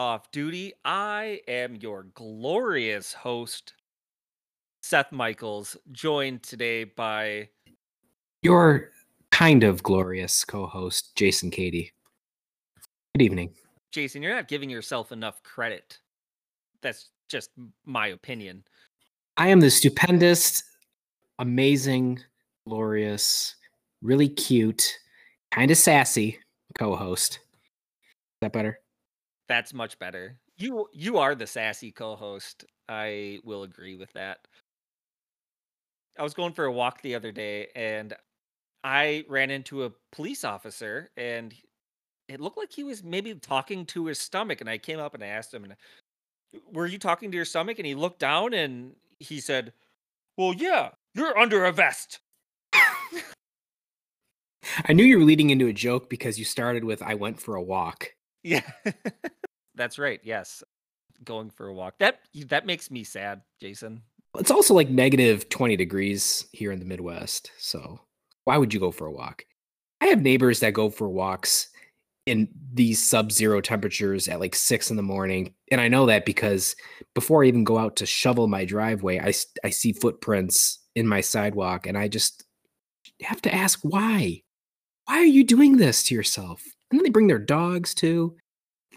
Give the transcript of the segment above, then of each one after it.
off duty. I am your glorious host, Seth Michaels, joined today by your kind of glorious co-host Jason Katie. Good evening. Jason. You're not giving yourself enough credit. That's just my opinion. I am the stupendous, amazing, glorious, really cute, kind of sassy co-host. Is that better? That's much better. You you are the sassy co-host. I will agree with that. I was going for a walk the other day and I ran into a police officer and it looked like he was maybe talking to his stomach and I came up and I asked him and were you talking to your stomach and he looked down and he said, "Well, yeah, you're under a vest." I knew you were leading into a joke because you started with "I went for a walk." Yeah. That's right. Yes. Going for a walk. That that makes me sad, Jason. It's also like negative 20 degrees here in the Midwest. So, why would you go for a walk? I have neighbors that go for walks in these sub-zero temperatures at like six in the morning and i know that because before i even go out to shovel my driveway i, I see footprints in my sidewalk and i just have to ask why why are you doing this to yourself and then they bring their dogs too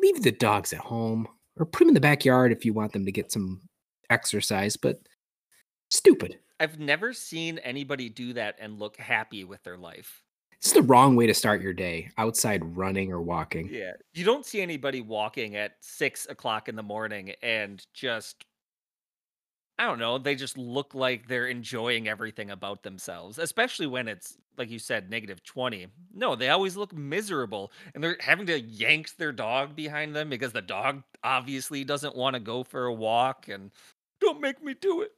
leave the dogs at home or put them in the backyard if you want them to get some exercise but stupid i've never seen anybody do that and look happy with their life it's the wrong way to start your day outside running or walking. Yeah. You don't see anybody walking at six o'clock in the morning and just, I don't know, they just look like they're enjoying everything about themselves, especially when it's, like you said, negative 20. No, they always look miserable and they're having to yank their dog behind them because the dog obviously doesn't want to go for a walk and don't make me do it.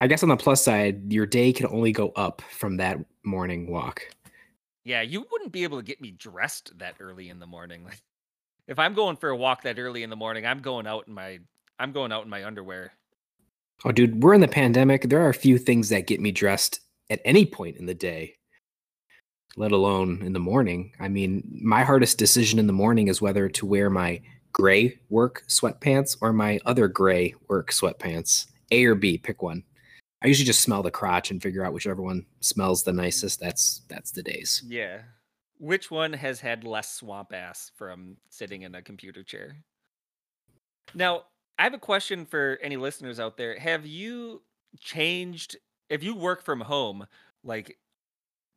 I guess on the plus side, your day can only go up from that morning walk. Yeah, you wouldn't be able to get me dressed that early in the morning. Like, if I'm going for a walk that early in the morning, I'm going out in my I'm going out in my underwear. Oh, dude, we're in the pandemic. There are a few things that get me dressed at any point in the day, let alone in the morning. I mean, my hardest decision in the morning is whether to wear my gray work sweatpants or my other gray work sweatpants. A or B, pick one. I usually just smell the crotch and figure out whichever one smells the nicest. That's that's the days. Yeah. Which one has had less swamp ass from sitting in a computer chair? Now, I have a question for any listeners out there. Have you changed if you work from home, like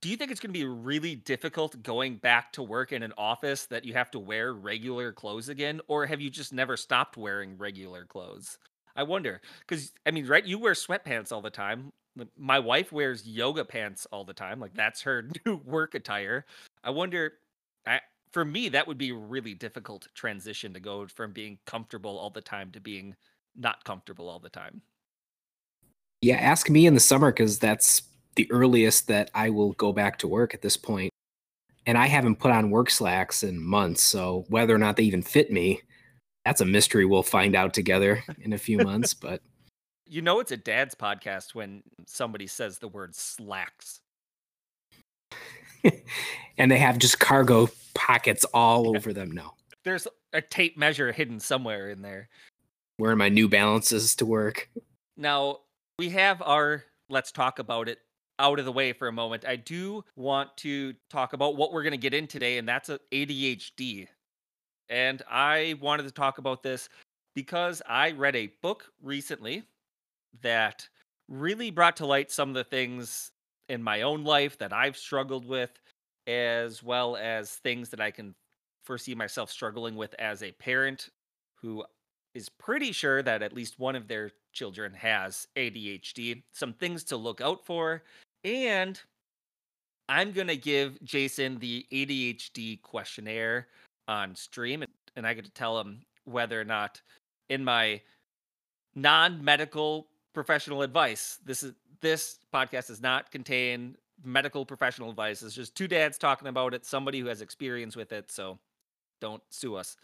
do you think it's going to be really difficult going back to work in an office that you have to wear regular clothes again or have you just never stopped wearing regular clothes? I wonder because I mean, right? You wear sweatpants all the time. My wife wears yoga pants all the time. Like that's her new work attire. I wonder. I, for me, that would be a really difficult transition to go from being comfortable all the time to being not comfortable all the time. Yeah, ask me in the summer because that's the earliest that I will go back to work at this. And I haven't put on work slacks in months. So whether or not they even fit me, that's a mystery we'll find out together in a few months. But you know, it's a dad's podcast when somebody says the word slacks. and they have just cargo pockets all over them. No, there's a tape measure hidden somewhere in there. Wearing my New Balances to work. Now we have our let's talk about it out of the way for a moment. I do want to talk about what we're going to get in today, and that's ADHD. And I wanted to talk about this because I read a book recently that really brought to light some of the things in my own life that I've struggled with, as well as things that I can foresee myself struggling with as a parent who is pretty sure that at least one of their children has ADHD. Some things to look out for. And I'm going to give Jason the ADHD questionnaire on stream and, and I get to tell him whether or not in my non-medical professional advice this is this podcast does not contain medical professional advice. It's just two dads talking about it somebody who has experience with it so don't sue us.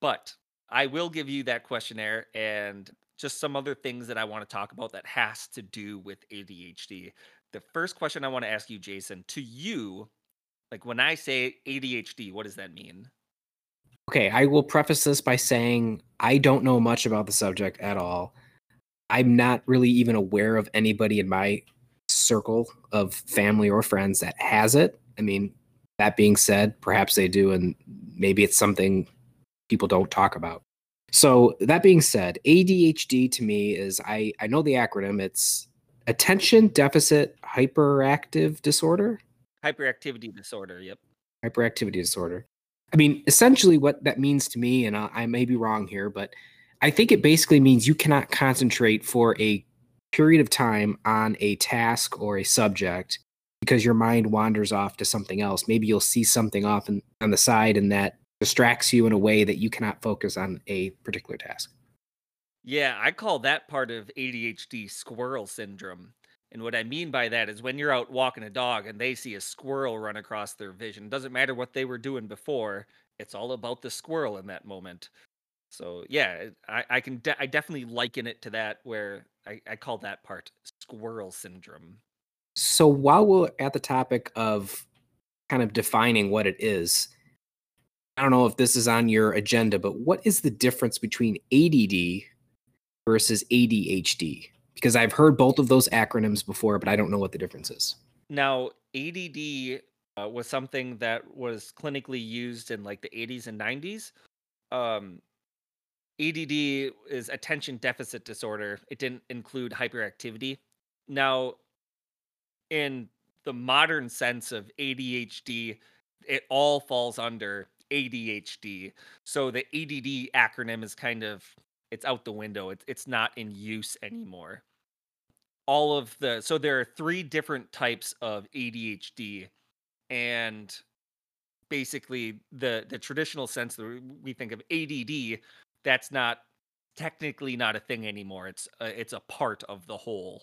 But i will give you that questionnaire and just some other things that i want to talk about that has to do with adhd the first question i want to ask you jason to you like when i say adhd what does that mean? Okay, I will preface this by saying I don't know much about the subject at all. I'm not really even aware of anybody in my circle of family or friends that has it. I mean, that being said, perhaps they do, and maybe it's something people don't talk about. So, that being said, ADHD to me is I, I know the acronym, it's attention deficit hyperactive disorder. Hyperactivity disorder, yep. Hyperactivity disorder. I mean, essentially, what that means to me, and I, I may be wrong here, but I think it basically means you cannot concentrate for a period of time on a task or a subject because your mind wanders off to something else. Maybe you'll see something off in, on the side and that distracts you in a way that you cannot focus on a particular task. Yeah, I call that part of ADHD squirrel syndrome. And what I mean by that is when you're out walking a dog and they see a squirrel run across their vision, doesn't matter what they were doing before, it's all about the squirrel in that moment. So yeah, I, I can de- I definitely liken it to that where I, I call that part squirrel syndrome. So while we're at the topic of kind of defining what it is, I don't know if this is on your agenda, but what is the difference between ADD versus ADHD? because I've heard both of those acronyms before, but I don't know what the difference is. Now, ADD uh, was something that was clinically used in like the 80s and 90s. Um, ADD is attention deficit disorder. It didn't include hyperactivity. Now, in the modern sense of ADHD, it all falls under ADHD. So the ADD acronym is kind of it's out the window. It's it's not in use anymore all of the so there are three different types of ADHD and basically the the traditional sense that we think of ADD that's not technically not a thing anymore. It's a, it's a part of the whole.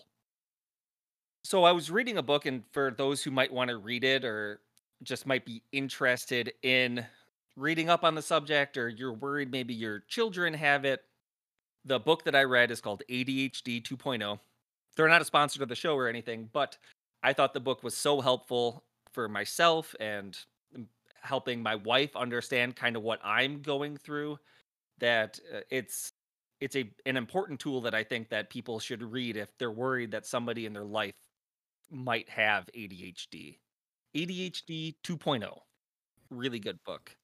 So I was reading a book and for those who might want to read it or just might be interested in reading up on the subject or you're worried maybe your children have it the book that I read is called ADHD 2.0 they're not a sponsor of the show or anything, but I thought the book was so helpful for myself and helping my wife understand kind of what I'm going through that uh, it's it's a an important tool that I think that people should read if they're worried that somebody in their life might have ADHD. ADHD 2.0. Really good book.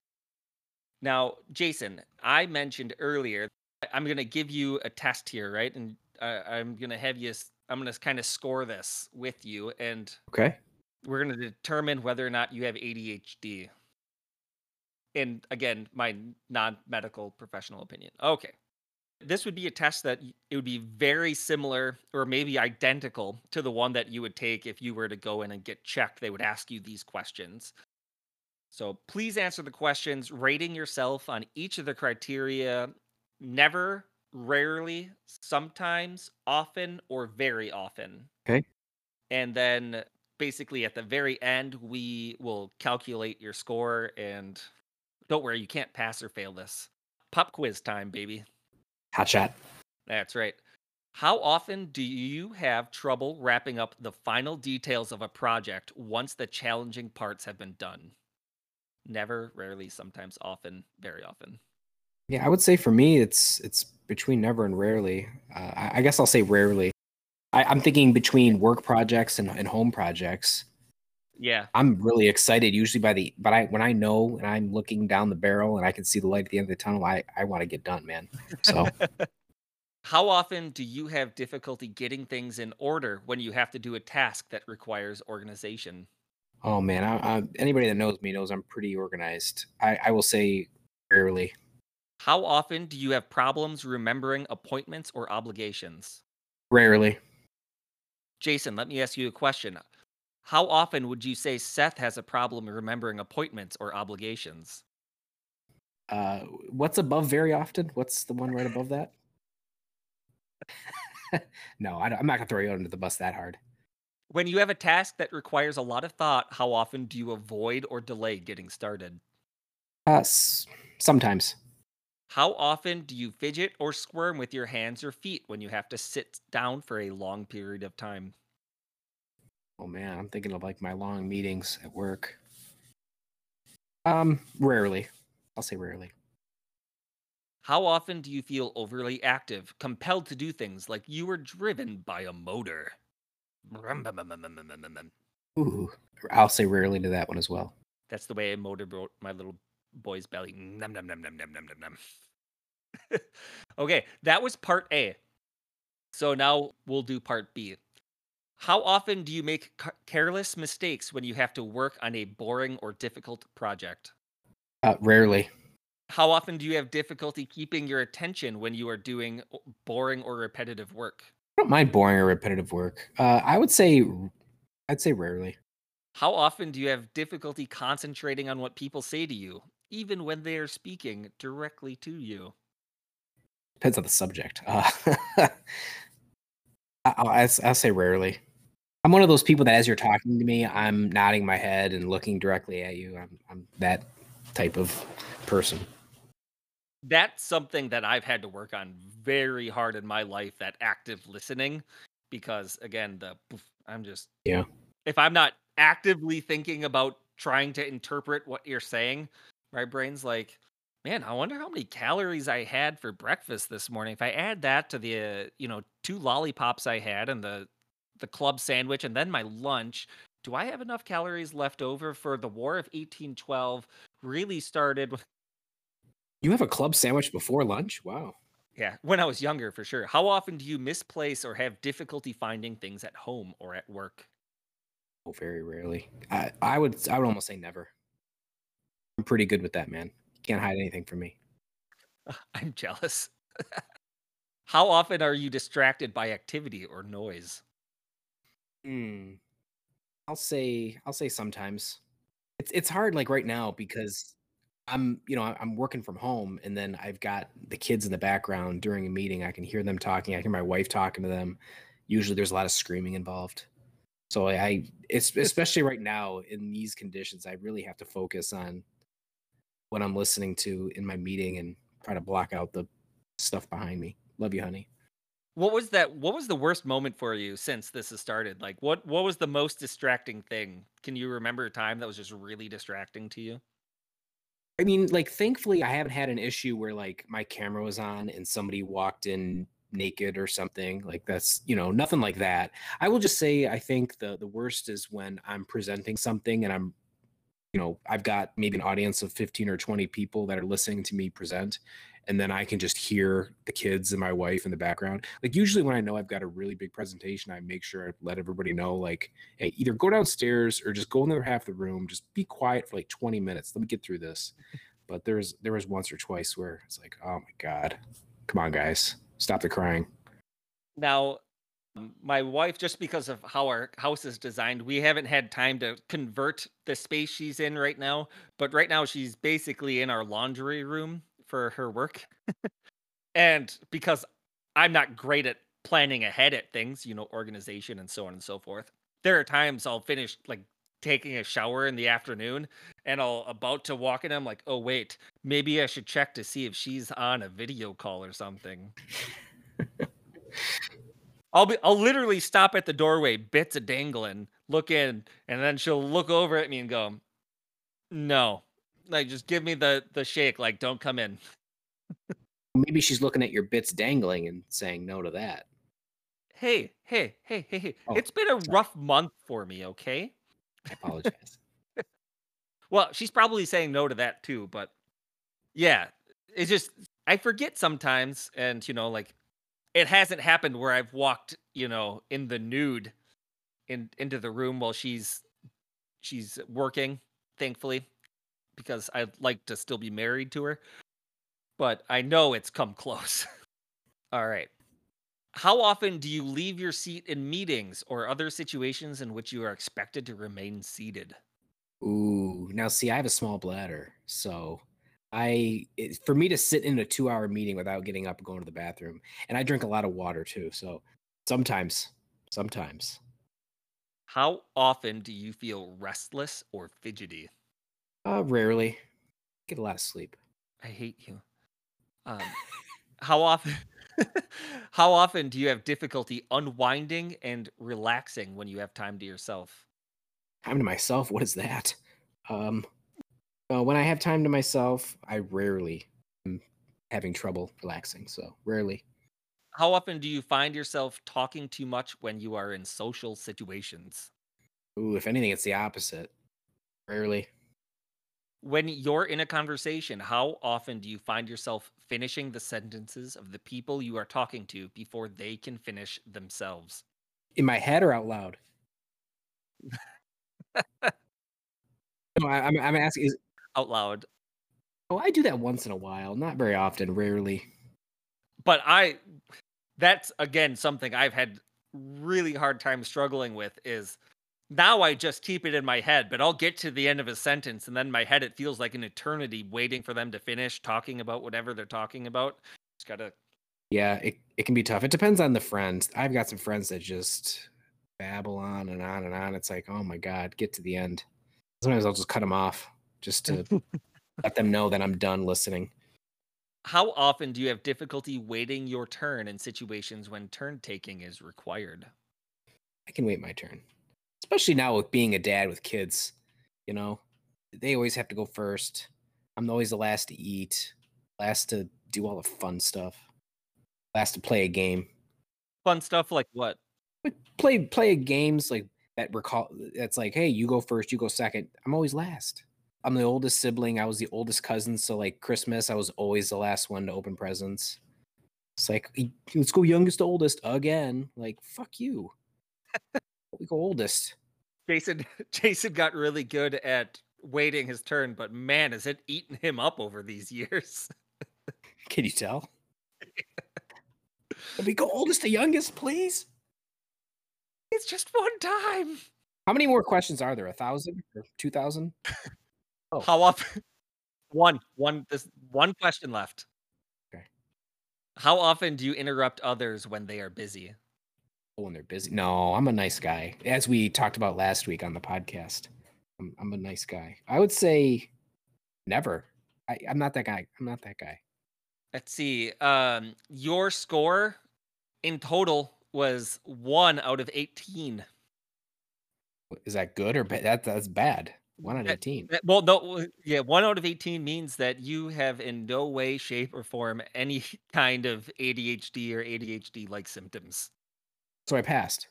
Now, Jason, I mentioned earlier I'm going to give you a test here, right? And uh, I'm going to have you I'm going to kind of score this with you, and okay, we're going to determine whether or not you have ADHD. And again, my non-medical professional opinion. Okay, this would be a test that it would be very similar or maybe identical to the one that you would take if you were to go in and get checked. They would ask you these questions. So please answer the questions, rating yourself on each of the criteria. Never rarely, sometimes, often, or very often. Okay. And then basically at the very end, we will calculate your score. And don't worry, you can't pass or fail this. Pop quiz time, baby. Hot shot. That's right. How often do you have trouble wrapping up the final details of a project once the challenging parts have been done? Never, rarely, sometimes, often, very often. Yeah, I would say for me, it's it's between never and rarely. Uh, I, I, guess I'll say rarely. I, am thinking between work projects and, and home projects. Yeah, I'm really excited. Usually by the but I when I know and I'm looking down the barrel and I can see the light at the end of the tunnel, I I want to get done, man. So. How often do you have difficulty getting things in order when you have to do a task that requires organization? Oh man, I, I, anybody that knows me knows I'm pretty organized. I, I will say rarely. How often do you have problems remembering appointments or obligations? Rarely. Jason, let me ask you a question. How often would you say Seth has a problem remembering appointments or obligations? Uh, what's above very often? What's the one right above that? no, I am not gonna throw you under the bus that hard. When you have a task that requires a lot of thought, how often do you avoid or delay getting started? Uh, s- sometimes. How often do you fidget or squirm with your hands or feet when you have to sit down for a long period of time? Oh man, I'm thinking of like my long meetings at work. Um, rarely. I'll say rarely. How often do you feel overly active, compelled to do things like you were driven by a motor? Ooh, I'll say rarely to that one as well. That's the way a motor broke my little boy's belly. Num num num num num num num num. okay, that was part A. So now we'll do part B. How often do you make careless mistakes when you have to work on a boring or difficult project? Uh, rarely. How often do you have difficulty keeping your attention when you are doing boring or repetitive work? I don't mind boring or repetitive work. Uh, I would say, I'd say rarely. How often do you have difficulty concentrating on what people say to you, even when they are speaking directly to you? Depends on the subject. Uh, I- I'll, I'll I'll say rarely. I'm one of those people that as you're talking to me, I'm nodding my head and looking directly at you. I'm, I'm that type of person. That's something that I've had to work on very hard in my life, that active listening, because again, the I'm just Yeah. if I'm not actively thinking about trying to interpret what you're saying, my brain's like, man, I wonder how many calories I had for breakfast this morning. If I add that to the, uh, you know, two lollipops I had and the the club sandwich and then my lunch, do I have enough calories left over for the War of 1812? Really started with, You have a club sandwich before lunch? Wow. yeah, when I was younger for sure. How often do you misplace or have difficulty finding things at home or at work? Oh, very rarely. I, I would I would almost say never. I'm pretty good with that, man. You can't hide anything from me. I'm jealous. How often are you distracted by activity or noise? Hmm. I'll say I'll say sometimes. It's it's hard like right now because I'm you know I'm working from home and then I've got the kids in the background during a meeting. I can hear them talking. I hear my wife talking to them. Usually there's a lot of screaming involved. So I, I it's especially right now in these conditions, I really have to focus on what I'm listening to in my meeting and try to block out the stuff behind me. Love you, honey. What was that? What was the worst moment for you since this has started? Like, what what was the most distracting thing? Can you remember a time that was just really distracting to you? I mean, like, thankfully, I haven't had an issue where like my camera was on and somebody walked in naked or something. Like that's, you know, nothing like that. I will just say, I think the the worst is when I'm presenting something and I'm, you know, I've got maybe an audience of 15 or 20 people that are listening to me present, and then I can just hear the kids and my wife in the background. Like usually when I know I've got a really big presentation, I make sure I let everybody know, like, hey, either go downstairs or just go in the other half of the room, just be quiet for like 20 minutes. Let me get through this. But there's there was once or twice where it's like, oh my god, come on, guys, stop the crying. Now, um, my wife, just because of how our house is designed, we haven't had time to convert the space she's in right now. But right now, she's basically in our laundry room for her work. and because I'm not great at planning ahead at things, you know, organization and so on and so forth, there are times I'll finish like taking a shower in the afternoon and I'll about to walk in. I'm like, oh, wait, maybe I should check to see if she's on a video call or something. I'll be I'll literally stop at the doorway, bits a dangling, look in, and then she'll look over at me and go, "No." Like just give me the the shake like don't come in. Maybe she's looking at your bits dangling and saying no to that. Hey, hey, hey, hey, hey. Oh, It's been a sorry. rough month for me, okay? I apologize. Well, she's probably saying no to that too, but yeah, it's just I forget sometimes and you know like it hasn't happened where I've walked, you know, in the nude in into the room while she's she's working, thankfully, because I'd like to still be married to her. But I know it's come close. All right. How often do you leave your seat in meetings or other situations in which you are expected to remain seated? Ooh, now see, I have a small bladder, so I it, for me to sit in a two-hour meeting without getting up and going to the bathroom, and I drink a lot of water too. So sometimes, sometimes, How often do you feel restless or fidgety? Uh, rarely, get a lot of sleep. I hate you. Um, how often how often do you have difficulty unwinding and relaxing when you have time to yourself? Time to myself, what is that? Um, uh, when I have time to myself, I rarely am having trouble relaxing. So rarely. How often do you find yourself talking too much when you are in social situations? Ooh, if anything, it's the opposite. Rarely. When you're in a conversation, how often do you find yourself finishing the sentences of the people you are talking to before they can finish themselves? In my head or out loud? no, I, I'm, I'm asking. Is, Out loud. oh, I do that once in a while, not very often, rarely. But I that's again something I've had really hard time struggling with is now I just keep it in my head, but I'll get to the end of a sentence and then my head it feels like an eternity waiting for them to finish talking about whatever they're talking about. Just gotta Yeah, it, it can be tough. It depends on the friends. I've got some friends that just babble on and on and on. It's like, oh my God, get to the end. Sometimes I'll just cut them off just to let them know that I'm done listening. How often do you have difficulty waiting your turn in situations when turn taking is required? I can wait my turn, especially now with being a dad with kids. You know, they always have to go first. I'm always the last to eat, last to do all the fun stuff, last to play a game. Fun stuff like what? But play play games like that. Recall that's like, hey, you go first, you go second. I'm always last. I'm the oldest sibling. I was the oldest cousin, so like Christmas, I was always the last one to open presents. It's like let's go youngest to oldest again. Like fuck you. we go oldest. Jason Jason got really good at waiting his turn, but man, has it eaten him up over these years. Can you tell? Can we go oldest to youngest, please? It's just one time. How many more questions are there? A thousand or two thousand? Oh. How often? One, one, this one question left. Okay. How often do you interrupt others when they are busy? When they're busy. No, I'm a nice guy. As we talked about last week on the podcast, I'm, I'm a nice guy. I would say never. I, I'm not that guy. I'm not that guy. Let's see. Um, your score in total was one out of 18. Is that good or bad? That, that's bad. One out of 18. That- Well, no, yeah, one out of 18 means that you have in no way, shape, or form any kind of ADHD or ADHD like symptoms. So I passed.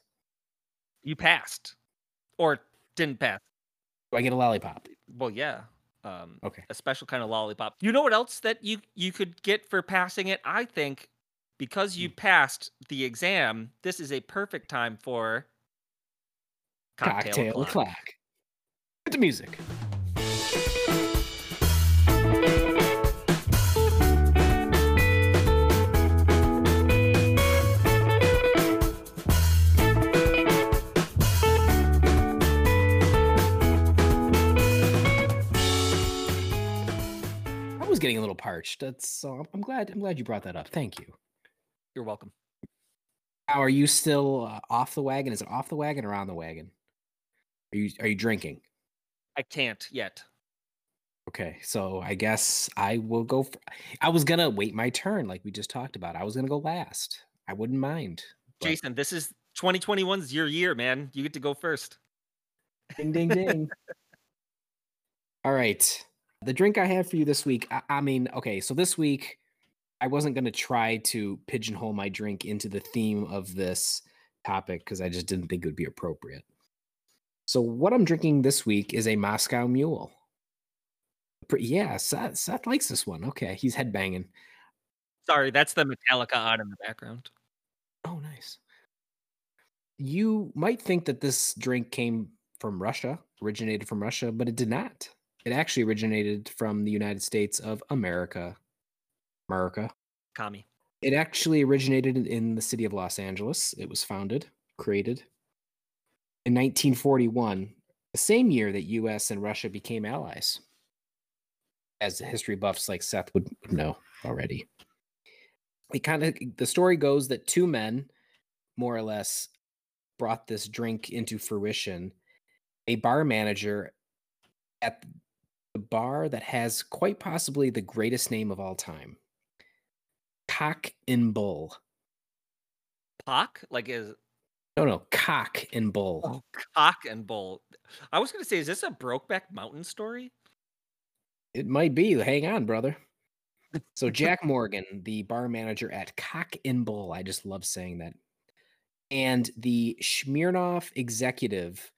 You passed or didn't pass. Do I get a lollipop? Well, yeah. Um, Okay. a special kind of lollipop. You know what else that you you could get for passing it? I think because you passed the exam, this is a perfect time for cocktail, Cocktail o'clock. o'clock. Get the music. Getting a little parched. That's so I'm- glad I'm glad you brought that up. Thank you. You're welcome. Now, are you still uh, off the wagon? Is it off the wagon or on the wagon? Are you are you drinking? I can't yet. Okay, so I guess I will go. For, I was gonna wait my turn, like we just talked about. I was gonna go last. I wouldn't mind. but- Jason, this is 2021's your year, man. You get to go first. Ding ding ding. All right, the drink I have for you this week. I, I mean, okay, so this week I wasn't gonna try to pigeonhole my drink into the theme of this topic because I just didn't think it would be appropriate. So what I'm drinking this week is a Moscow Mule. Yeah, Seth, Seth likes this one. Okay, he's headbanging. Sorry, that's the Metallica on in the background. Oh, nice. You might think that this drink came from Russia, originated from Russia, but it did not. It actually originated from the United States of America. America. Kami. It actually originated in- the city of Los Angeles. It was founded, created in 1941, the same year that US and Russia became allies. As the history buffs like Seth would, would know already. It kind of the story goes that two men, more or less, brought this drink into fruition. A bar manager at the bar that has quite possibly the greatest name of all time. Cock and Bull. Pock? Like is No, no, Cock and Bull. oh, cock and bull. I was gonna say, is this a Brokeback Mountain story? It might be. Hang on, brother. So Jack Morgan, the bar manager at Cock and Bull, I just love saying that, and the Smirnoff executive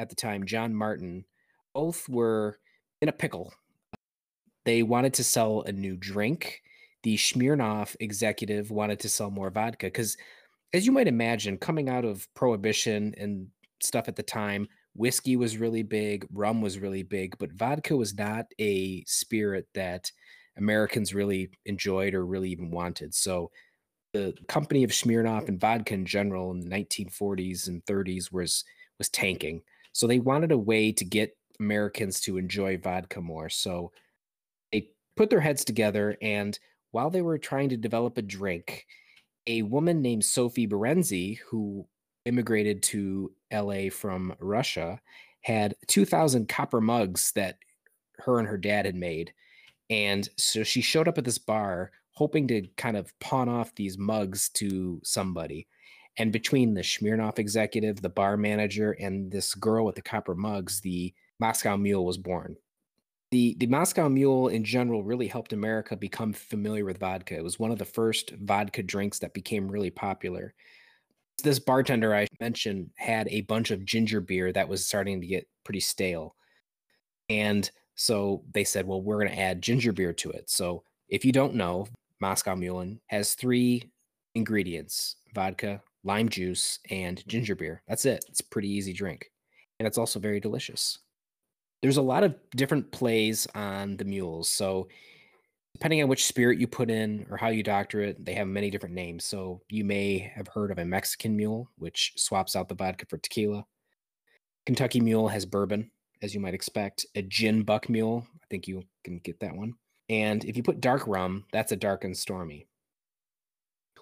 at the time, John Martin, both were in a pickle. They wanted to sell a new drink. The Smirnoff executive wanted to sell more vodka because, as you might imagine, coming out of Prohibition and stuff at the time, whiskey was really big, rum was really big, but vodka was not a spirit that Americans really enjoyed or really even wanted. So the company of Smirnoff and vodka in general in the 1940s and 30s was was tanking. So they wanted a way to get Americans to enjoy vodka more. So they put their heads together and while they were trying to develop a drink, a woman named Sophie Berenzi, who immigrated to LA from Russia, had 2,000 copper mugs that her and her dad had made. And so she showed up at this bar hoping to kind of pawn off these mugs to somebody. And between the Smirnoff executive, the bar manager, and this girl with the copper mugs, the Moscow Mule was born. The, the Moscow Mule in general really helped America become familiar with vodka. It was one of the first vodka drinks that became really popular. This bartender I mentioned had a bunch of ginger beer that was starting to get pretty stale. And so they said, well, we're going to add ginger beer to it. So if you don't know, Moscow Mule has three ingredients vodka, lime juice, and ginger beer. That's it. It's a pretty easy drink. And it's also very delicious. There's a lot of different plays on the mules. So depending on which spirit you put in or how you doctor it, they have many different names. So you may have heard of a Mexican mule, which swaps out the vodka for tequila. Kentucky mule has bourbon, as you might expect. A gin buck mule, I think you can get that one. And if you put dark rum, that's a dark and stormy.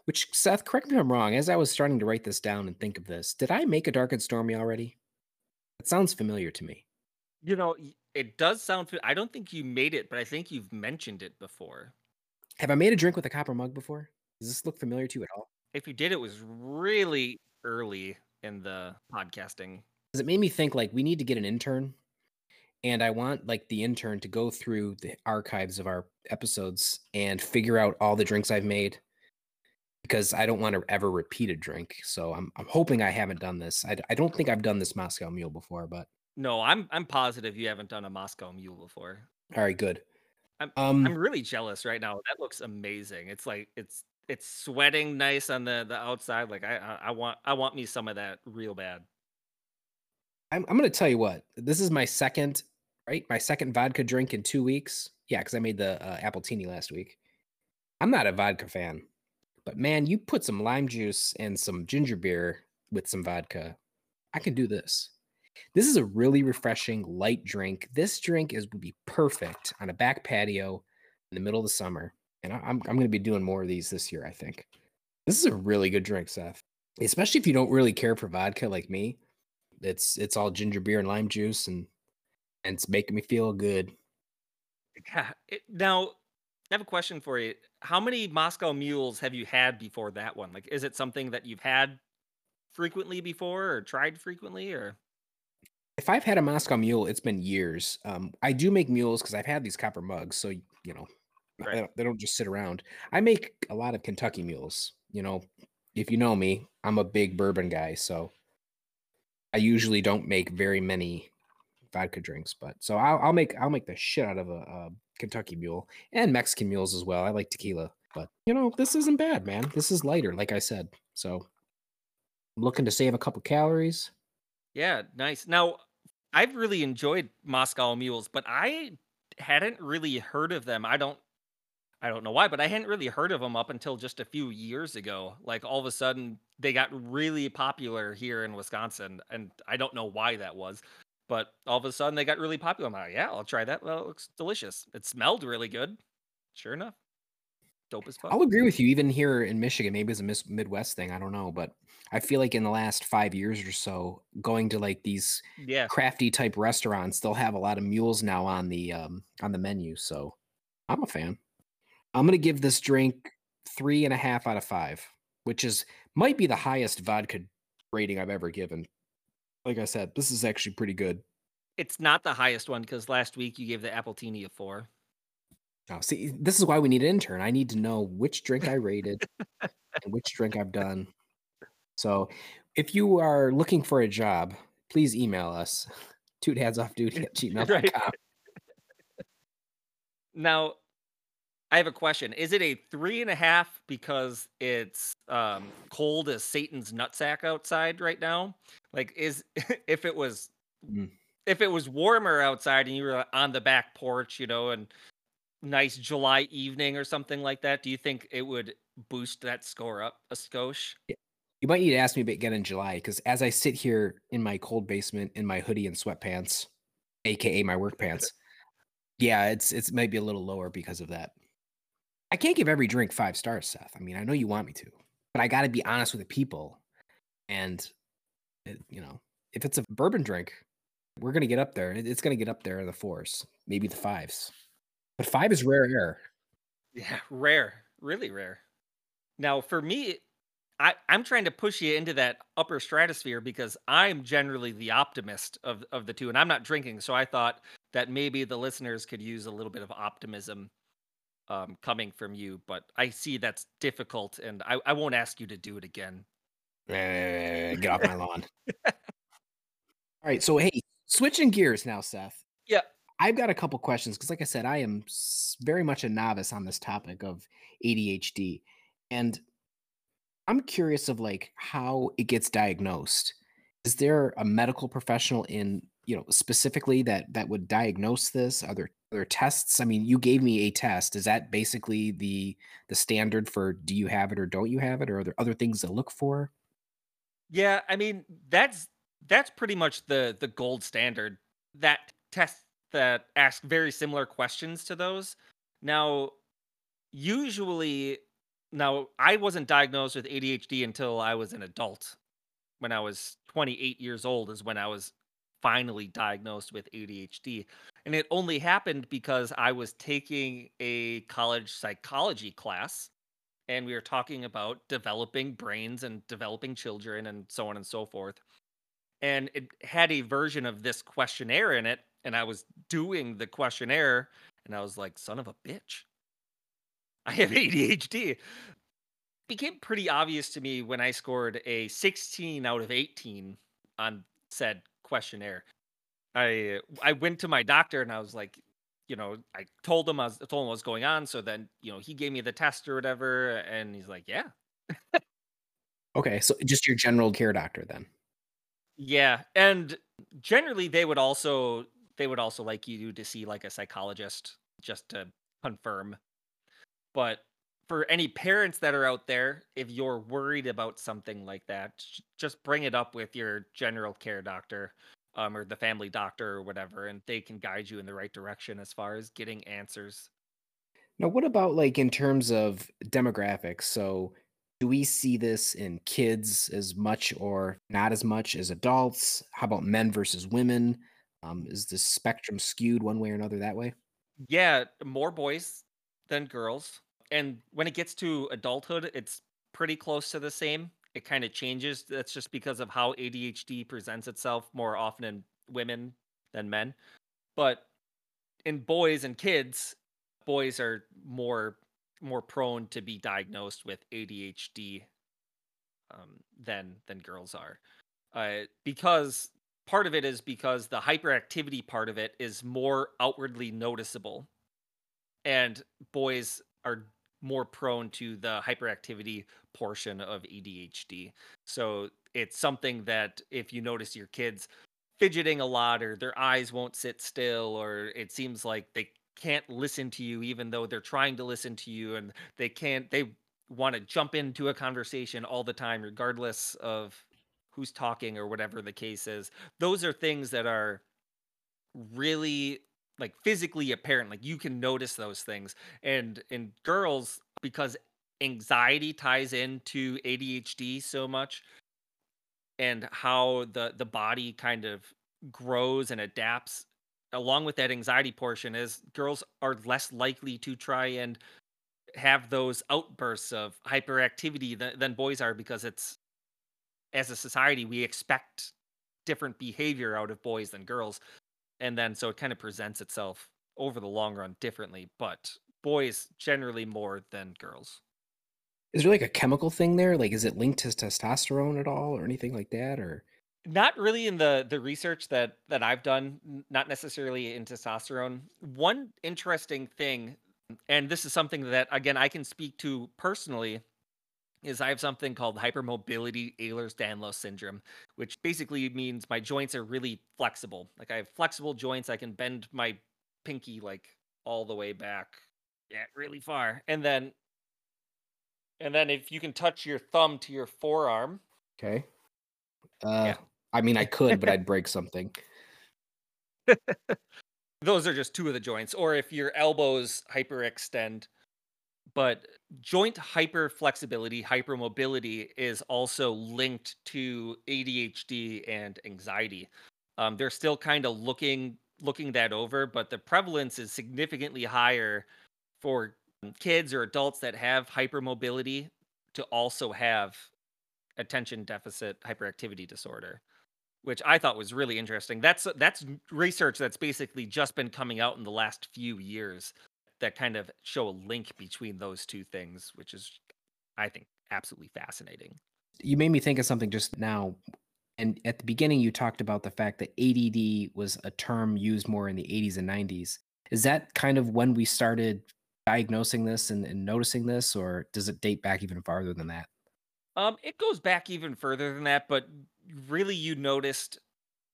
Which, Seth, correct me if I'm wrong, as I was starting to write this down and think of this, did I make a dark and stormy already? It sounds familiar to me. You know, it does sound. I don't think you made it, but I think you've mentioned it before. Have I made a drink with a copper mug before? Does this look familiar to you at all? If you did, it was really early in the podcasting. Because it made me think like we need to get an intern, and I want like the intern to go through the archives of our episodes and figure out all the drinks I've made. Because I don't want to ever repeat a drink, so I'm I'm hoping I haven't done this. I, I don't think I've done this Moscow Mule before, but no, I'm I'm positive you haven't done a Moscow Mule before. All right, good. I'm um, I'm really jealous right now. That looks amazing. It's like it's it's sweating nice on the the outside. Like I I, I want I want me some of that real bad. I'm I'm gonna tell you what. This is my second right, my second vodka drink in two weeks. Yeah, because I made the uh, Appletini last week. I'm not a vodka fan, but man, you put some lime juice and some ginger beer with some vodka, I can do this. This is a really refreshing light drink. This drink is would be perfect on a back patio in the middle of the summer. And I, I'm, I'm going to be doing more of these this year, I think. This is a really good drink, Seth. Especially if you don't really care for vodka like me. It's it's all ginger beer and lime juice and and it's making me feel good. Yeah. Now, I have a question for you. How many Moscow mules have you had before that one? Like, is it something that you've had frequently before or tried frequently or? If I've had a Moscow Mule, it's been years. Um, I do make mules because I've had these copper mugs, so you know right. they, don't, they don't just sit around. I make a lot of Kentucky mules. You know, if you know me, I'm a big bourbon guy, so I usually don't make very many vodka drinks. But so I'll, I'll make I'll make the shit out of a, a Kentucky mule and Mexican mules as well. I like tequila, but you know this isn't bad, man. This is lighter, like I said. So I'm looking to save a couple calories. Yeah, nice. Now, I've really enjoyed Moscow Mules, but I hadn't really heard of them. I don't I don't know why, but I hadn't really heard of them up until just a few years ago. Like all of a sudden they got really popular here in Wisconsin and I don't know why that was. But all of a sudden they got really popular. I'm like, yeah, I'll try that. Well, it looks delicious. It smelled really good. Sure enough dope as fuck. I'll agree with you. Even here in Michigan, maybe it's a Midwest thing. I don't know, but I feel like in the last five years or so, going to like these yeah crafty type restaurants, they'll have a lot of mules now on the um, on the menu. So I'm a fan. I'm gonna give this drink three and a half out of five, which is might be the highest vodka rating I've ever given. Like I said, this is actually pretty good. It's not the highest one because last week you gave the Appletini a four. Oh, see, this is why we need an intern. I need to know which drink I rated and which drink I've done. So, if you are looking for a job, please email us. Two dads off duty at right. Now, I have a question. Is it a three and a half because it's um, cold as Satan's nutsack outside right now? Like, is if it was Mm. if it was warmer outside and you were on the back porch, you know, and nice July evening or something like that, do you think it would boost that score up a skosh? Yeah. You might need to ask me again in July because as I sit here in my cold basement in my hoodie and sweatpants, aka my work pants, yeah, it's it's maybe a little lower because of that. I can't give every drink five stars, Seth. I mean, I know you want me to, but I got to be honest with the people. And it, you know, if it's a bourbon drink, we're gonna get up there. It's gonna get up there in the fours, maybe the fives. But five is rare air. Yeah, rare, really rare. Now, for me, I, I'm trying to push you into that upper stratosphere because I'm generally the optimist of of the two, and I'm not drinking, so I thought that maybe the listeners could use a little bit of optimism um, coming from you. But I see that's difficult, and I, I won't ask you to do it again. Get off my lawn. All right, so hey, switching gears now, Seth. Yeah, I've got a couple questions because, like I said, I am very much a novice on this topic of ADHD, and I'm curious of like how it gets diagnosed. Is there a medical professional in you know specifically that that would diagnose this? Are there are there tests? I mean, you gave me a test. Is that basically the the standard for do you have it or don't you have it, or are there other things to look for? yeah. I mean, that's that's pretty much the the gold standard. That test that ask very similar questions to those. Now, usually now I wasn't diagnosed with ADHD until I was an adult. When I was 28 years old is when I was finally diagnosed with ADHD. And it only happened because I was taking a college psychology class and we were talking about developing brains and developing children and so on and so forth. And it had a version of this questionnaire in it and I was doing the questionnaire and I was like, son of a bitch. I have ADHD. Became pretty obvious to me when I scored a 16 out of 18 on said questionnaire. I I went to my doctor and I was like, you know, I told him I was told him what was going on. So then, you know, he gave me the test or whatever, and he's like, yeah, Okay, so just your general care doctor then. yeah. And generally, they would also they would also like you to see like a psychologist just to confirm But for any parents that are out there, if you're worried about something like that, just bring it up with your general care doctor um, or the family doctor or whatever, and they can guide you in the right direction as far as getting answers. Now, what about like in terms of demographics? So, do we see this in kids as much or not as much as adults? How about men versus women? Um, is the spectrum skewed one way or another that way? Yeah, more boys than girls. And when it gets to adulthood, it's pretty close to the same. It kind of changes. That's just because of how ADHD presents itself more often in women than men. But in boys and kids, boys are more more prone to be diagnosed with ADHD um, than than girls are, uh, because part of it is because the hyperactivity part of it is more outwardly noticeable, and boys are more prone to the hyperactivity portion of ADHD. So it's something that if you notice your kids fidgeting a lot or their eyes won't sit still or it seems like they can't listen to you even though they're trying to listen to you and they can't they want to jump into a conversation all the time regardless of who's talking or whatever the case is those are things that are really like physically apparent like you can notice those things. And in girls because anxiety ties into ADHD so much and how the the body kind of grows and adapts along with that anxiety portion is girls are less likely to try and have those outbursts of hyperactivity than, than boys are because it's as a society we expect different behavior out of boys than girls and then so it kind of presents itself over the long run differently but boys generally more than girls. Is there like a chemical thing there? Like, is it linked to testosterone at all, or anything like that, or? Not really in the the research that that I've done, not necessarily in testosterone. One interesting thing, and this is something that again I can speak to personally, is I have something called hypermobility Ehlers-Danlos syndrome, which basically means my joints are really flexible. Like I have flexible joints, I can bend my pinky like all the way back, yeah, really far. And then and then if you can touch your thumb to your forearm, Okay. Uh, yeah. I mean, I could, but I'd break something. Those are just two of the joints. Or if your elbows hyperextend, but joint hyperflexibility, hypermobility is also linked to ADHD and anxiety. Um, they're still kind of looking looking that over, but the prevalence is significantly higher for kids or adults that have hypermobility to also have attention deficit hyperactivity disorder, which I thought was really interesting. That's that's research that's basically just been coming out in the last few years that kind of show a link between those two things, which is I think absolutely fascinating. You made me think of something just now. And at the beginning, you talked about the fact that ADD was a term used more in the 80s and 90s. Is that kind of when we started diagnosing this and, and noticing this, or does it date back even farther than that? Um, it goes back even further than that, but really you noticed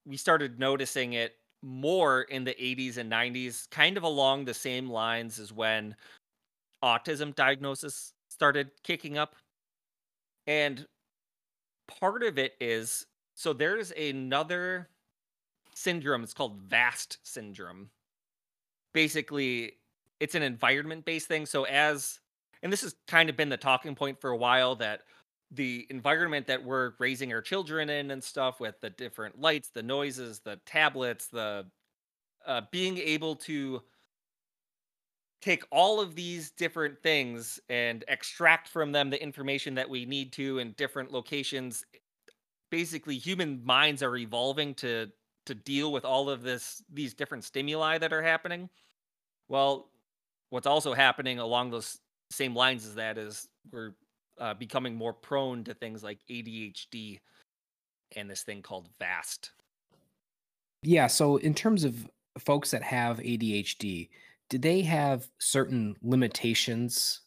we started noticing it more in the 80s and 90s, kind of along the same lines as when autism diagnosis started kicking up. And part of it is so there's another syndrome, it's called VAST syndrome. Basically, it's an environment based thing. So, as and this has kind of been the talking point for a while that the environment that we're raising our children in and stuff with the different lights, the noises, the tablets, the uh, being able to take all of these different things and extract from them the information that we need to in different locations basically human minds are evolving to to deal with all of this these different stimuli that are happening. Well what's also happening along those same lines as that is we're uh, becoming more prone to things like adhd and this thing called vast Yeah. So, in terms of folks that have ADHD, do they have certain limitations?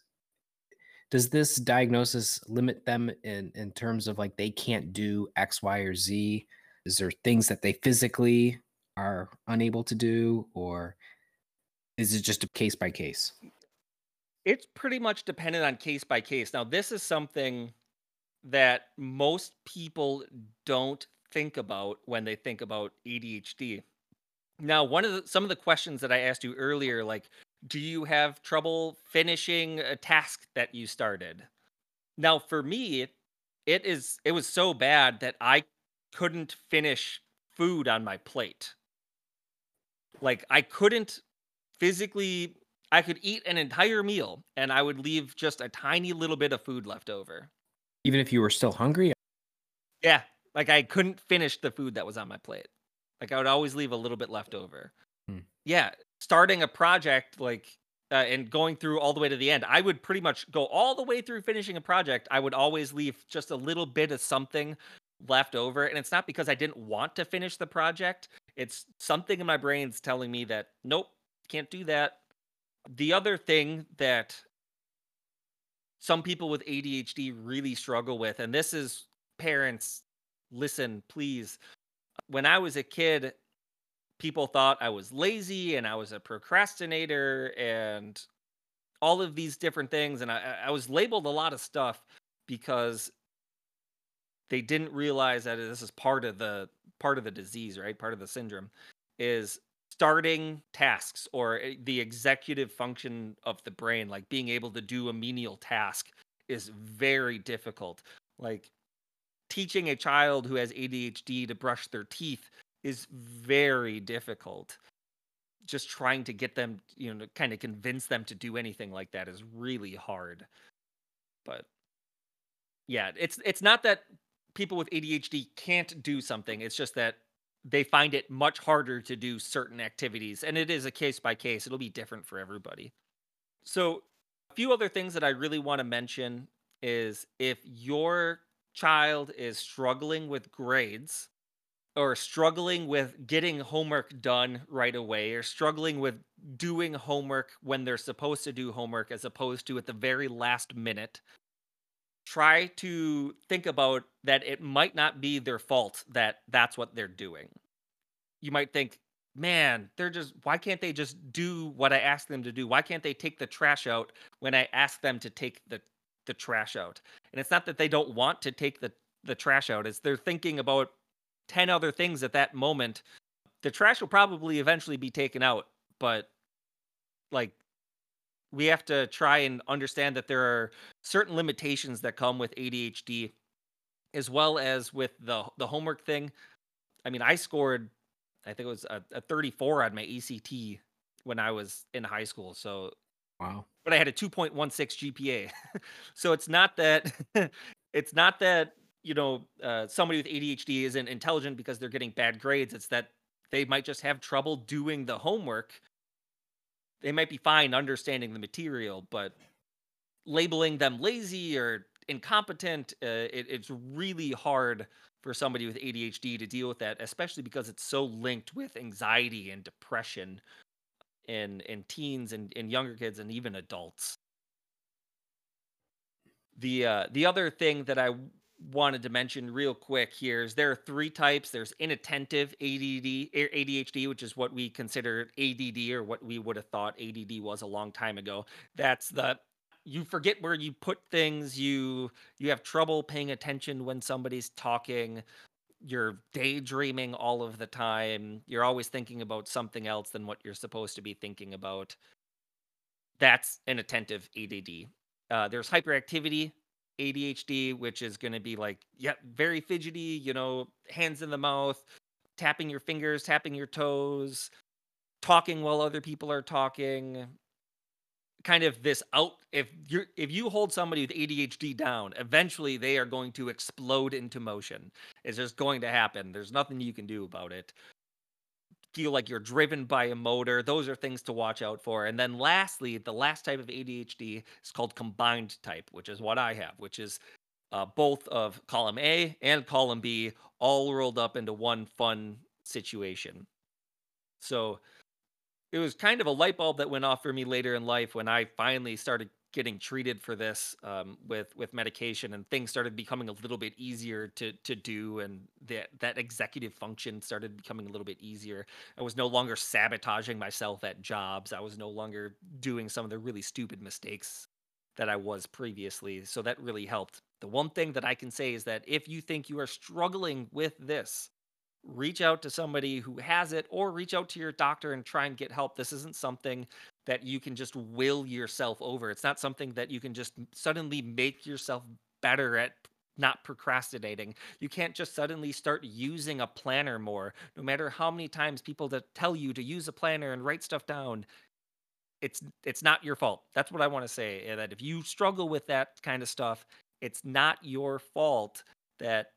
Does this diagnosis limit them in, in terms of like they can't do X, Y, or Z? Is there things that they physically are unable to do, or is it just a case by case? It's pretty much dependent on case by case now this is something that most people don't think about when they think about ADHD. Now, one of the some of the questions that I asked you earlier like do you have trouble finishing a task that you started? Now, for me, it is it was so bad that I couldn't finish food on my plate. Like I couldn't physically I could eat an entire meal and I would leave just a tiny little bit of food left over. Even if you were still hungry? Yeah, like I couldn't finish the food that was on my plate. Like I would always leave a little bit left over. Hmm. Yeah, starting a project like uh, and going through all the way to the end, I would pretty much go all the way through finishing a project. I would always leave just a little bit of something left over, and it's not because I didn't want to finish the project. It's something in my brain's telling me that nope, can't do that. The other thing that some people with ADHD really struggle with, and this is parents, listen, please. When I was a kid, people thought I was lazy and I was a procrastinator and all of these different things. And I, I was labeled a lot of stuff because they didn't realize that this is part of the part of the disease, right? Part of the syndrome is starting tasks or eh, the executive function of the brain, like being able to do a menial task, is very difficult. Like teaching a child who has ADHD to brush their teeth is very difficult. Just trying to get them, you know, kind of convince them to do anything like that is really hard. But yeah, it's it's not that people with ADHD can't do something. It's just that they find it much harder to do certain activities and it is a case by case. It'll be different for everybody. So, a few other things that I really want to mention is if your child is struggling with grades or struggling with getting homework done right away or struggling with doing homework when they're supposed to do homework as opposed to at the very last minute try to think about that it might not be their fault that that's what they're doing. You might think man they're just why can't they just do what i ask them to do? Why can't they take the trash out when i ask them to take the the trash out? And it's not that they don't want to take the the trash out it's they're thinking about 10 other things at that moment, the trash will probably eventually be taken out. But like, we have to try and understand that there are certain limitations that come with ADHD, as well as with the the homework thing. I mean, I scored, I think it was a, a 34 on my ACT when I was in high school. So, wow. But I had a 2.16 GPA. so it's not that it's not that you know, uh, somebody with ADHD isn't intelligent because they're getting bad grades. It's that they might just have trouble doing the homework. They might be fine understanding the material, but labeling them lazy or incompetent, uh, it, it's really hard for somebody with ADHD to deal with that, especially because it's so linked with anxiety and depression in in teens and, and younger kids and even adults. The uh, the other thing that I wanted to mention real quick here is there are three types. There's inattentive ADD, ADHD, which is what we consider ADD or what we would have thought ADD was a long time ago. That's the you forget where you put things. You you have trouble paying attention when somebody's talking. You're daydreaming all of the time. You're always thinking about something else than what you're supposed to be thinking about. That's inattentive ADD. Uh, there's hyperactivity, ADHD, which is going to be like, yeah, very fidgety, you know, hands in the mouth, tapping your fingers, tapping your toes, talking while other people are talking. Kind of this out if you if you hold somebody with ADHD down, eventually they are going to explode into motion. It's just going to happen. There's nothing you can do about it feel like you're driven by a motor. Those are things to watch out for. And then lastly, the last type of ADHD is called combined type, which is what I have, which is uh, both of column A and column B all rolled up into one fun situation. So it was kind of a light bulb that went off for me later in life when I finally started getting treated for this um, with with medication, and things started becoming a little bit easier to to do, and that that executive function started becoming a little bit easier. I was no longer sabotaging myself at jobs. I was no longer doing some of the really stupid mistakes that I was previously. So that really helped. The one thing that I can say is that if you think you are struggling with this, reach out to somebody who has it or reach out to your doctor and try and get help. This isn't something that you can just will yourself over. It's not something that you can just suddenly make yourself better at not procrastinating. You can't just suddenly start using a planner more. No matter how many times people that tell you to use a planner and write stuff down, it's it's not your fault. That's what I want to say. Eh, that if you struggle with that kind of stuff, it's not your fault that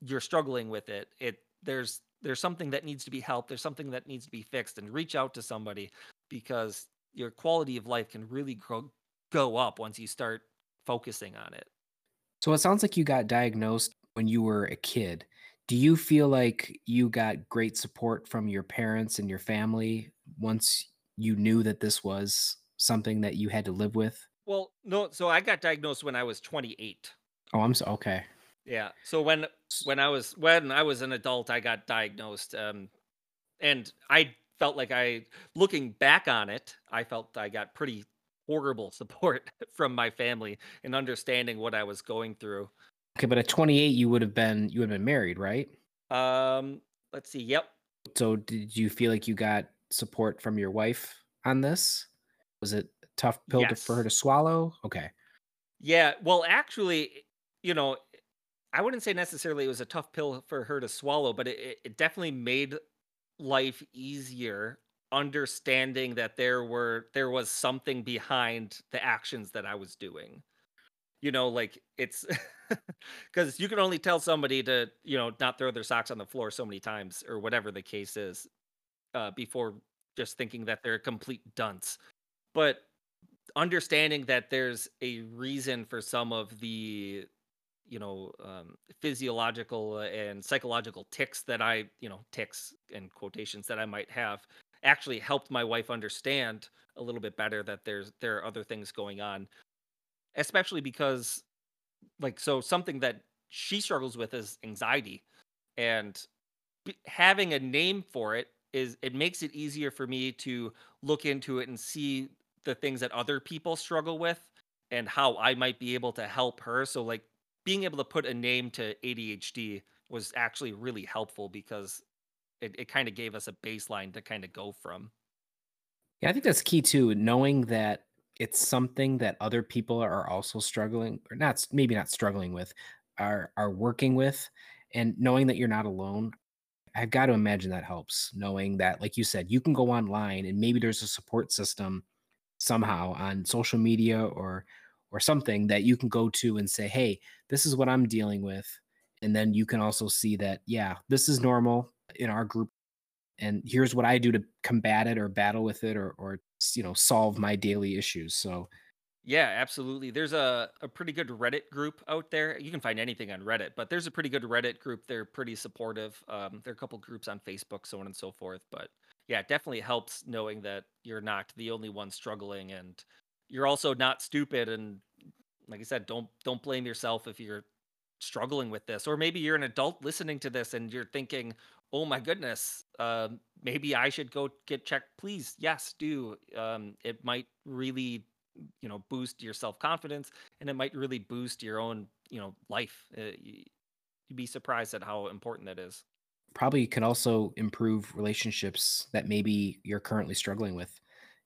you're struggling with it. It there's there's something that needs to be helped. There's something that needs to be fixed, and reach out to somebody because your quality of life can really grow, go up once you start focusing on it. So it sounds like you got diagnosed when you were a kid. Do you feel like you got great support from your parents and your family once you knew that this was something that you had to live with? Well, no. So I got diagnosed when I was 28. Oh, I'm so okay. Yeah. So when when I was when I was an adult, I got diagnosed. Um, and I felt like I, looking back on it, I felt I got pretty horrible support from my family in understanding what I was going through. Okay, but at 28, you would have been you would have been married, right? Um, let's see. Yep. So did you feel like you got support from your wife on this? Was it tough pill to, for her to swallow? Okay. Yeah. Well, actually, you know, I wouldn't say necessarily it was a tough pill for her to swallow, but it it definitely made life easier understanding that there were there was something behind the actions that I was doing. You know, like it's because you can only tell somebody to, you know, not throw their socks on the floor so many times or whatever the case is, uh, before just thinking that they're a complete dunce. But understanding that there's a reason for some of the you know um, physiological uh, and psychological ticks that i you know ticks and quotations that i might have actually helped my wife understand a little bit better that there's there are other things going on especially because like so something that she struggles with is anxiety and having a name for it is it makes it easier for me to look into it and see the things that other people struggle with and how I might be able to help her. So like being able to put a name to ADHD was actually really helpful because it, it kind of gave us a baseline to kind of go from. Yeah, I think that's key too, knowing that it's something that other people are also struggling or not maybe not struggling with, are are working with and knowing that you're not alone. I've got to imagine that helps knowing that like you said, you can go online and maybe there's a support system somehow on social media or or something that you can go to and say, "Hey, this is what I'm dealing with." And then you can also see that, yeah, this is normal in our group and here's what I do to combat it or battle with it or or you know solve my daily issues. So Yeah, absolutely. There's a, a pretty good Reddit group out there. You can find anything on Reddit, but there's a pretty good Reddit group. They're pretty supportive. Um, there are a couple groups on Facebook, so on and so forth. But yeah, it definitely helps knowing that you're not the only one struggling and you're also not stupid. And like I said, don't don't blame yourself if you're struggling with this. Or maybe you're an adult listening to this and you're thinking, oh my goodness, um, maybe I should go get checked. Please, yes, do. Um, it might really you know boost your self-confidence and it might really boost your own you know life uh, you'd be surprised at how important that is probably can also improve relationships that maybe you're currently struggling with.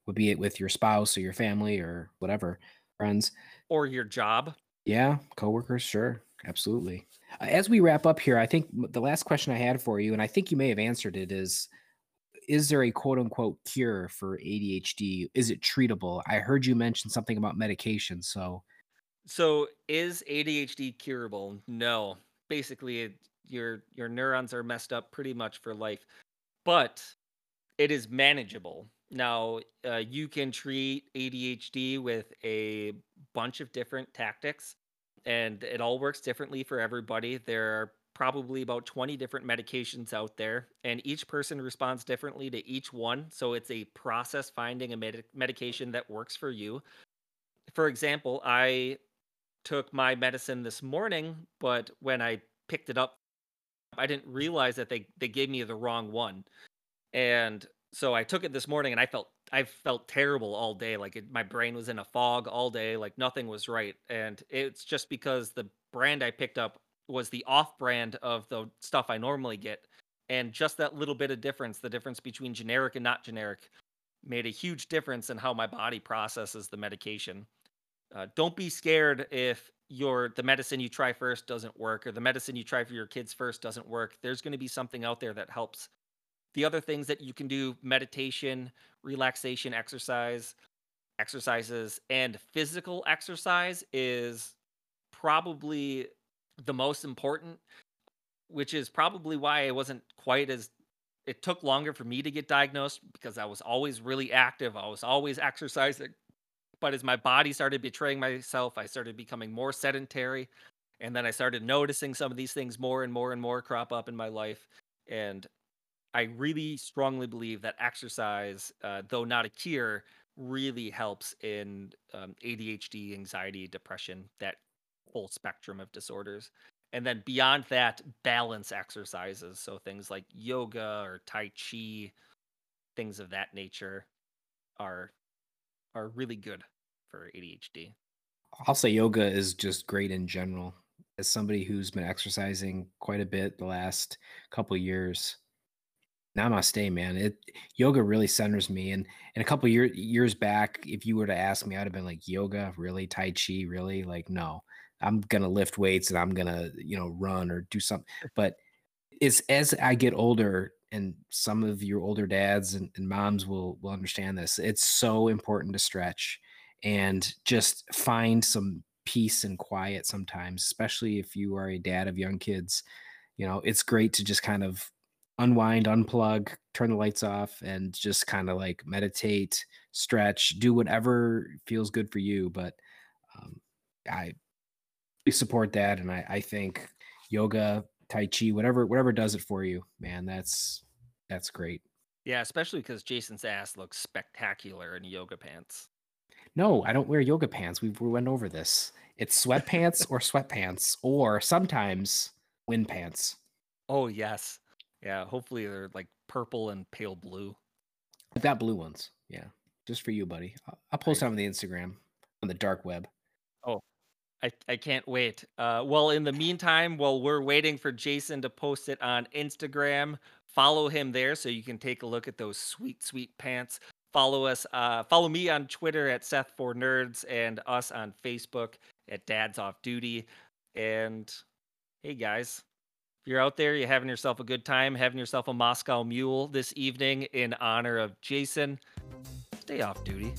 Would be it with your spouse or your family or whatever, friends. or your job Yeah, coworkers, sure. Absolutely. As we wrap up here, I think the last question I had for you, and I think you may have answered it, is is there a quote unquote cure for ADHD? Is it treatable? I heard you mention something about medication. So, so is adhd curable no basically it, your your neurons are messed up pretty much for life but it is manageable now uh, you can treat adhd with a bunch of different tactics and it all works differently for everybody. There are probably about 20 different medications out there, and each person responds differently to each one. So it's a process finding a med- medication that works for you. For example, I took my medicine this morning, but when I picked it up, I didn't realize that they, they gave me the wrong one. And so I took it this morning and I felt I felt terrible all day. Like it, my brain was in a fog all day. Like nothing was right. And it's just because the brand I picked up was the off brand of the stuff I normally get. And just that little bit of difference, the difference between generic and not generic, made a huge difference in how my body processes the medication. Uh, don't be scared if your the medicine you try first doesn't work or the medicine you try for your kids first doesn't work. There's going to be something out there that helps the other things that you can do meditation, relaxation, exercise, exercises, and physical exercise is probably the most important, which is probably why I wasn't quite as it took longer for me to get diagnosed because I was always really active. I was always exercising. But as my body started betraying myself, I started becoming more sedentary. And then I started noticing some of these things more and more and more crop up in my life. And I really strongly believe that exercise, uh, though not a cure, really helps in um, ADHD, anxiety, depression, that full spectrum of disorders. And then beyond that, balance exercises. So things like yoga or Tai Chi, things of that nature are are really good for ADHD. I'll say yoga is just great in general. As somebody who's been exercising quite a bit the last couple years, namaste, man. It yoga really centers me. And and a couple year, years back, if you were to ask me, I'd have been like, yoga, really? Tai Chi, really? Like, no. I'm gonna lift weights and I'm gonna, you know, run or do something. But it's as I get older, and some of your older dads and, and moms will will understand this. It's so important to stretch and just find some peace and quiet sometimes, especially if you are a dad of young kids. You know, it's great to just kind of unwind, unplug, turn the lights off, and just kind of like meditate, stretch, do whatever feels good for you. But um, I support that, and I, I think yoga, tai chi, whatever whatever does it for you, man, that's that's great. Yeah, especially because Jason's ass looks spectacular in yoga pants. No, I don't wear yoga pants. We we went over this. It's sweatpants or sweatpants, or sometimes wind pants. Oh yes, yeah. Hopefully they're like purple and pale blue. I've got blue ones. Yeah, just for you, buddy. I'll, I'll post them on the Instagram on the dark web. Oh, I, I can't wait. Uh, well, in the meantime, while we're waiting for Jason to post it on Instagram, follow him there so you can take a look at those sweet, sweet pants. Follow us. Uh, follow me on Twitter at Seth for Nerds and us on Facebook at Dad's Off Duty. And hey, guys, you're out there, you're having yourself a good time, having yourself a Moscow Mule this evening in honor of Jason, stay off duty.